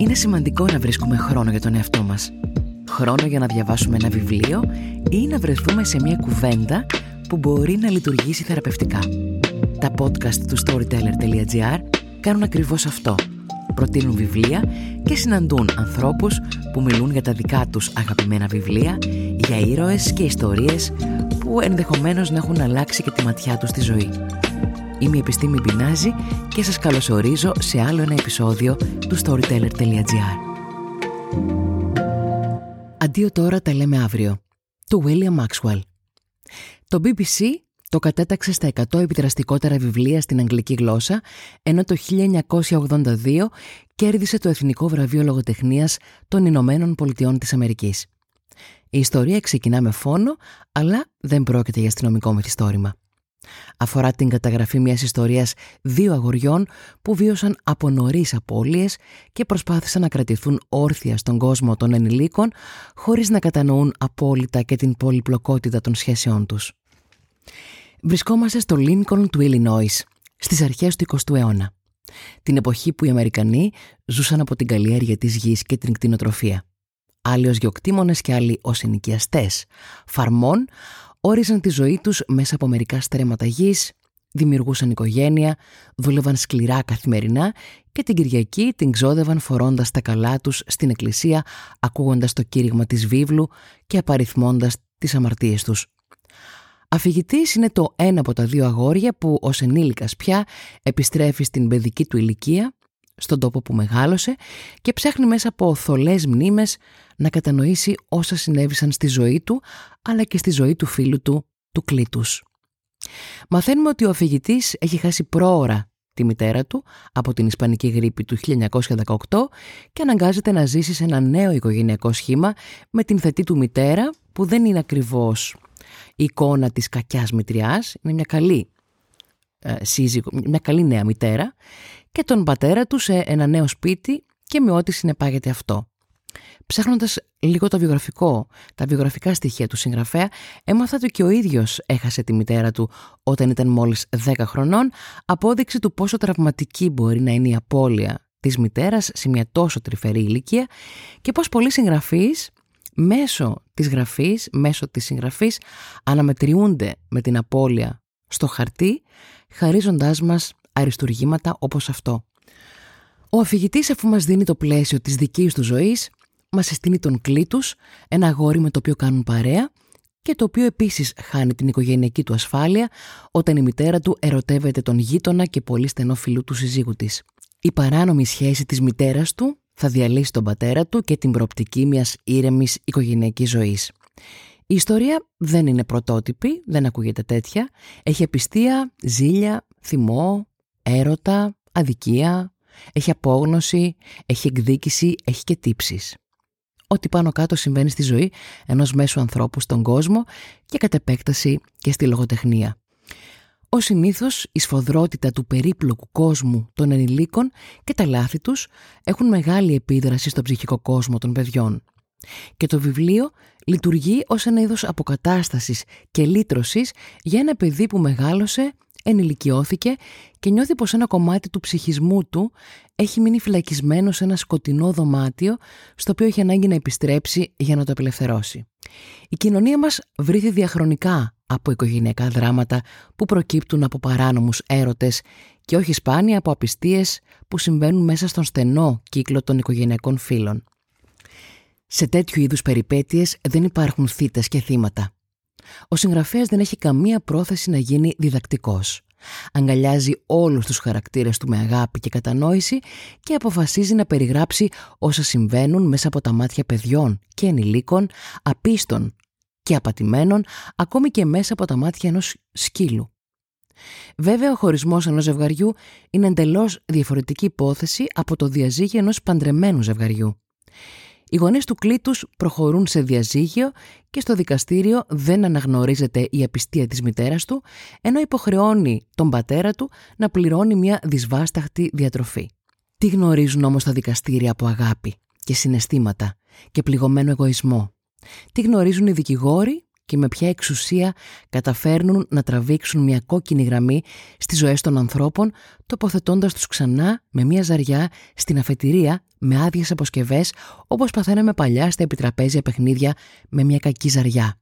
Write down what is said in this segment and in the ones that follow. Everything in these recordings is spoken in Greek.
Είναι σημαντικό να βρίσκουμε χρόνο για τον εαυτό μας. Χρόνο για να διαβάσουμε ένα βιβλίο ή να βρεθούμε σε μια κουβέντα που μπορεί να λειτουργήσει θεραπευτικά. Τα podcast του storyteller.gr κάνουν ακριβώς αυτό. Προτείνουν βιβλία και συναντούν ανθρώπους που μιλούν για τα δικά τους αγαπημένα βιβλία, για ήρωες και ιστορίες που ενδεχομένως να έχουν αλλάξει και τη ματιά τους στη ζωή. Είμαι η Επιστήμη Μπινάζη και σας καλωσορίζω σε άλλο ένα επεισόδιο του storyteller.gr Αντίο τώρα τα λέμε αύριο. Του William Maxwell Το BBC το κατέταξε στα 100 επιδραστικότερα βιβλία στην αγγλική γλώσσα, ενώ το 1982 κέρδισε το Εθνικό Βραβείο Λογοτεχνίας των Ηνωμένων Πολιτειών της Αμερικής. Η ιστορία ξεκινά με φόνο, αλλά δεν πρόκειται για αστυνομικό μυθιστόρημα. Αφορά την καταγραφή μιας ιστορίας δύο αγοριών που βίωσαν από νωρίς απώλειες και προσπάθησαν να κρατηθούν όρθια στον κόσμο των ενηλίκων χωρίς να κατανοούν απόλυτα και την πολυπλοκότητα των σχέσεών τους. Βρισκόμαστε στο Λίνκον του Illinois, στις αρχές του 20ου αιώνα. Την εποχή που οι Αμερικανοί ζούσαν από την καλλιέργεια της γης και την κτηνοτροφία. Άλλοι ως γεωκτήμονες και άλλοι ως ενοικιαστές φαρμών όριζαν τη ζωή τους μέσα από μερικά στρέμματα γης, δημιουργούσαν οικογένεια, δούλευαν σκληρά καθημερινά και την Κυριακή την ξόδευαν φορώντας τα καλά τους στην εκκλησία, ακούγοντας το κήρυγμα της βίβλου και απαριθμώντας τις αμαρτίες τους. Αφηγητής είναι το ένα από τα δύο αγόρια που ως ενήλικας πια επιστρέφει στην παιδική του ηλικία, στον τόπο που μεγάλωσε και ψάχνει μέσα από θολές μνήμες να κατανοήσει όσα συνέβησαν στη ζωή του αλλά και στη ζωή του φίλου του, του Κλήτους. Μαθαίνουμε ότι ο αφηγητής έχει χάσει πρόωρα τη μητέρα του από την Ισπανική γρήπη του 1918 και αναγκάζεται να ζήσει σε ένα νέο οικογενειακό σχήμα με την θετή του μητέρα που δεν είναι ακριβώς η εικόνα της κακιάς μητριάς, είναι μια καλή ε, σύζυγο, μια καλή νέα μητέρα και τον πατέρα του σε ένα νέο σπίτι και με ό,τι συνεπάγεται αυτό. Ψάχνοντας λίγο το βιογραφικό, τα βιογραφικά στοιχεία του συγγραφέα, έμαθα ότι και ο ίδιος έχασε τη μητέρα του όταν ήταν μόλις 10 χρονών, απόδειξη του πόσο τραυματική μπορεί να είναι η απώλεια της μητέρας σε μια τόσο τρυφερή ηλικία και πώς πολλοί συγγραφείς μέσω της γραφής, μέσω της συγγραφής αναμετριούνται με την απώλεια στο χαρτί χαρίζοντάς μας αριστουργήματα όπως αυτό. Ο αφηγητής αφού μας δίνει το πλαίσιο της δικής του ζωής μας συστήνει τον Κλήτους, ένα αγόρι με το οποίο κάνουν παρέα και το οποίο επίσης χάνει την οικογενειακή του ασφάλεια όταν η μητέρα του ερωτεύεται τον γείτονα και πολύ στενό φιλού του συζύγου της. Η παράνομη σχέση της μητέρας του θα διαλύσει τον πατέρα του και την προοπτική μιας ήρεμης οικογενειακής ζωής. Η ιστορία δεν είναι πρωτότυπη, δεν ακούγεται τέτοια. Έχει απιστία, ζήλια, θυμό, έρωτα, αδικία, έχει απόγνωση, έχει εκδίκηση, έχει και τύψεις. Ό,τι πάνω κάτω συμβαίνει στη ζωή ενός μέσου ανθρώπου στον κόσμο και κατ' επέκταση και στη λογοτεχνία. Ο συνήθως η σφοδρότητα του περίπλοκου κόσμου των ενηλίκων και τα λάθη τους έχουν μεγάλη επίδραση στο ψυχικό κόσμο των παιδιών. Και το βιβλίο λειτουργεί ως ένα είδος αποκατάστασης και λύτρωσης για ένα παιδί που μεγάλωσε, ενηλικιώθηκε και νιώθει πως ένα κομμάτι του ψυχισμού του έχει μείνει φυλακισμένο σε ένα σκοτεινό δωμάτιο στο οποίο έχει ανάγκη να επιστρέψει για να το απελευθερώσει. Η κοινωνία μας βρήθη διαχρονικά από οικογενειακά δράματα που προκύπτουν από παράνομους έρωτες και όχι σπάνια από απιστίες που συμβαίνουν μέσα στον στενό κύκλο των οικογενειακών φίλων. Σε τέτοιου είδους περιπέτειες δεν υπάρχουν θύτες και θύματα. Ο συγγραφέας δεν έχει καμία πρόθεση να γίνει διδακτικός. Αγκαλιάζει όλους τους χαρακτήρες του με αγάπη και κατανόηση και αποφασίζει να περιγράψει όσα συμβαίνουν μέσα από τα μάτια παιδιών και ενηλίκων, απίστων και απατημένων, ακόμη και μέσα από τα μάτια ενός σκύλου. Βέβαια, ο χωρισμός ενός ζευγαριού είναι εντελώς διαφορετική υπόθεση από το διαζύγιο ενός παντρεμένου ζευγαριού. Οι γονείς του κλήτους προχωρούν σε διαζύγιο και στο δικαστήριο δεν αναγνωρίζεται η απιστία της μητέρας του, ενώ υποχρεώνει τον πατέρα του να πληρώνει μια δυσβάσταχτη διατροφή. Τι γνωρίζουν όμως τα δικαστήρια από αγάπη και συναισθήματα και πληγωμένο εγωισμό; Τι γνωρίζουν οι δικηγόροι; Και με ποια εξουσία καταφέρνουν να τραβήξουν μια κόκκινη γραμμή στις ζωές των ανθρώπων, τοποθετώντας τους ξανά με μια ζαριά στην αφετηρία με άδειες αποσκευές, όπως παθαίναμε παλιά στα επιτραπέζια παιχνίδια με μια κακή ζαριά.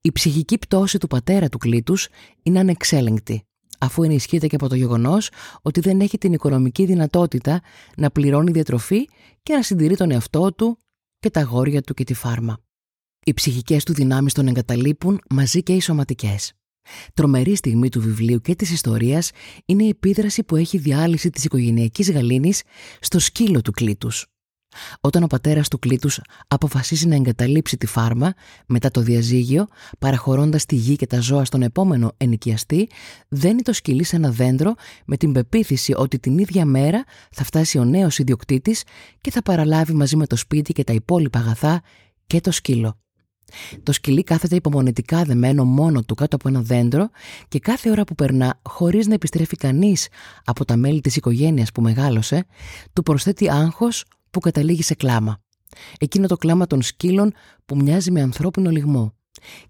Η ψυχική πτώση του πατέρα του κλήτους είναι ανεξέλεγκτη αφού ενισχύεται και από το γεγονός ότι δεν έχει την οικονομική δυνατότητα να πληρώνει διατροφή και να συντηρεί τον εαυτό του και τα γόρια του και τη φάρμα. Οι ψυχικές του δυνάμεις τον εγκαταλείπουν μαζί και οι σωματικές. Τρομερή στιγμή του βιβλίου και της ιστορίας είναι η επίδραση που έχει διάλυση της οικογενειακής γαλήνης στο σκύλο του κλήτους. Όταν ο πατέρας του κλήτους αποφασίζει να εγκαταλείψει τη φάρμα μετά το διαζύγιο, παραχωρώντας τη γη και τα ζώα στον επόμενο ενοικιαστή, δένει το σκυλί σε ένα δέντρο με την πεποίθηση ότι την ίδια μέρα θα φτάσει ο νέος ιδιοκτήτης και θα παραλάβει μαζί με το σπίτι και τα υπόλοιπα αγαθά και το σκύλο. Το σκυλί κάθεται υπομονετικά δεμένο μόνο του κάτω από ένα δέντρο και κάθε ώρα που περνά, χωρίς να επιστρέφει κανείς από τα μέλη της οικογένειας που μεγάλωσε, του προσθέτει άγχος που καταλήγει σε κλάμα. Εκείνο το κλάμα των σκύλων που μοιάζει με ανθρώπινο λιγμό.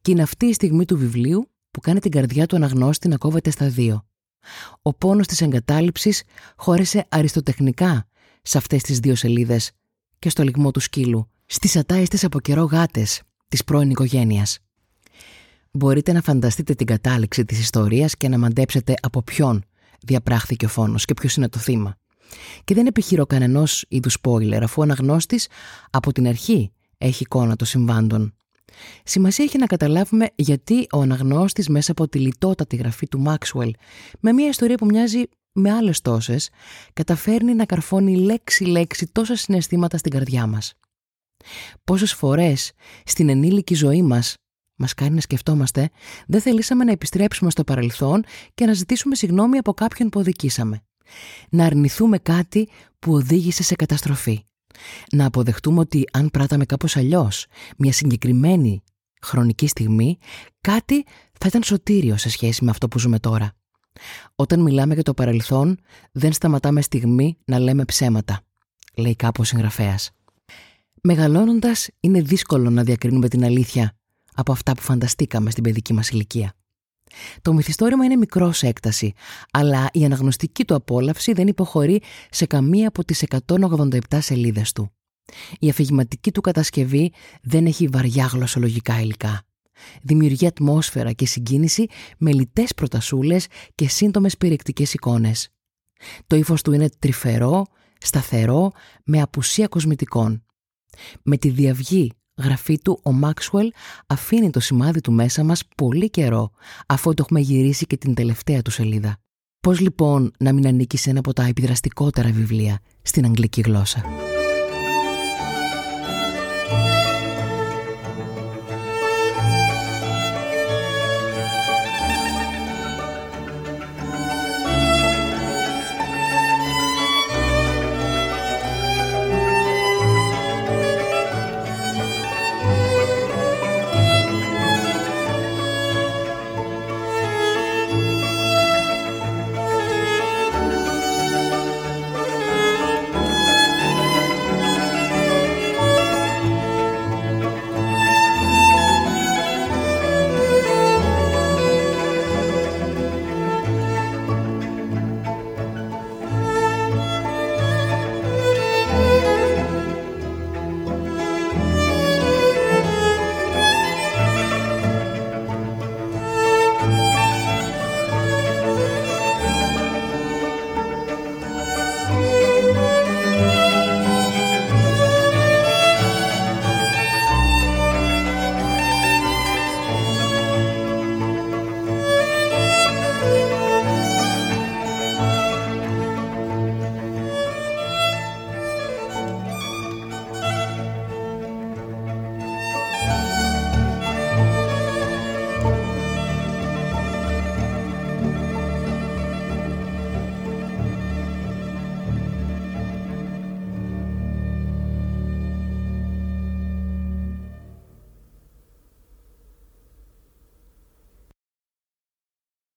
Και είναι αυτή η στιγμή του βιβλίου που κάνει την καρδιά του αναγνώστη να κόβεται στα δύο. Ο πόνος της εγκατάλειψης χώρεσε αριστοτεχνικά σε αυτές τις δύο σελίδες και στο λιγμό του σκύλου, στις ατάιστες από καιρό γάτες της πρώην οικογένειας. Μπορείτε να φανταστείτε την κατάληξη της ιστορίας και να μαντέψετε από ποιον διαπράχθηκε ο φόνος και ποιος είναι το θύμα. Και δεν επιχειρώ κανενός είδους spoiler, αφού ο αναγνώστης από την αρχή έχει εικόνα των συμβάντων. Σημασία έχει να καταλάβουμε γιατί ο αναγνώστης μέσα από τη λιτότατη γραφή του Maxwell με μια ιστορία που μοιάζει με άλλες τόσες καταφέρνει να καρφώνει λέξη-λέξη τόσα συναισθήματα στην καρδιά μας. Πόσες φορές στην ενήλικη ζωή μας μας κάνει να σκεφτόμαστε δεν θελήσαμε να επιστρέψουμε στο παρελθόν και να ζητήσουμε συγγνώμη από κάποιον που οδικήσαμε να αρνηθούμε κάτι που οδήγησε σε καταστροφή. Να αποδεχτούμε ότι αν πράταμε κάπως αλλιώς, μια συγκεκριμένη χρονική στιγμή, κάτι θα ήταν σωτήριο σε σχέση με αυτό που ζούμε τώρα. Όταν μιλάμε για το παρελθόν, δεν σταματάμε στιγμή να λέμε ψέματα, λέει κάπως συγγραφέας. Μεγαλώνοντας, είναι δύσκολο να διακρίνουμε την αλήθεια από αυτά που φανταστήκαμε στην παιδική μας ηλικία. Το μυθιστόρημα είναι μικρό σε έκταση, αλλά η αναγνωστική του απόλαυση δεν υποχωρεί σε καμία από τις 187 σελίδες του. Η αφηγηματική του κατασκευή δεν έχει βαριά γλωσσολογικά υλικά. Δημιουργεί ατμόσφαιρα και συγκίνηση με λιτές προτασούλες και σύντομες περιεκτικές εικόνες. Το ύφος του είναι τρυφερό, σταθερό, με απουσία κοσμητικών. Με τη διαυγή γραφή του, ο Μάξουελ αφήνει το σημάδι του μέσα μας πολύ καιρό, αφού το έχουμε γυρίσει και την τελευταία του σελίδα. Πώς λοιπόν να μην ανήκει σε ένα από τα επιδραστικότερα βιβλία στην αγγλική γλώσσα;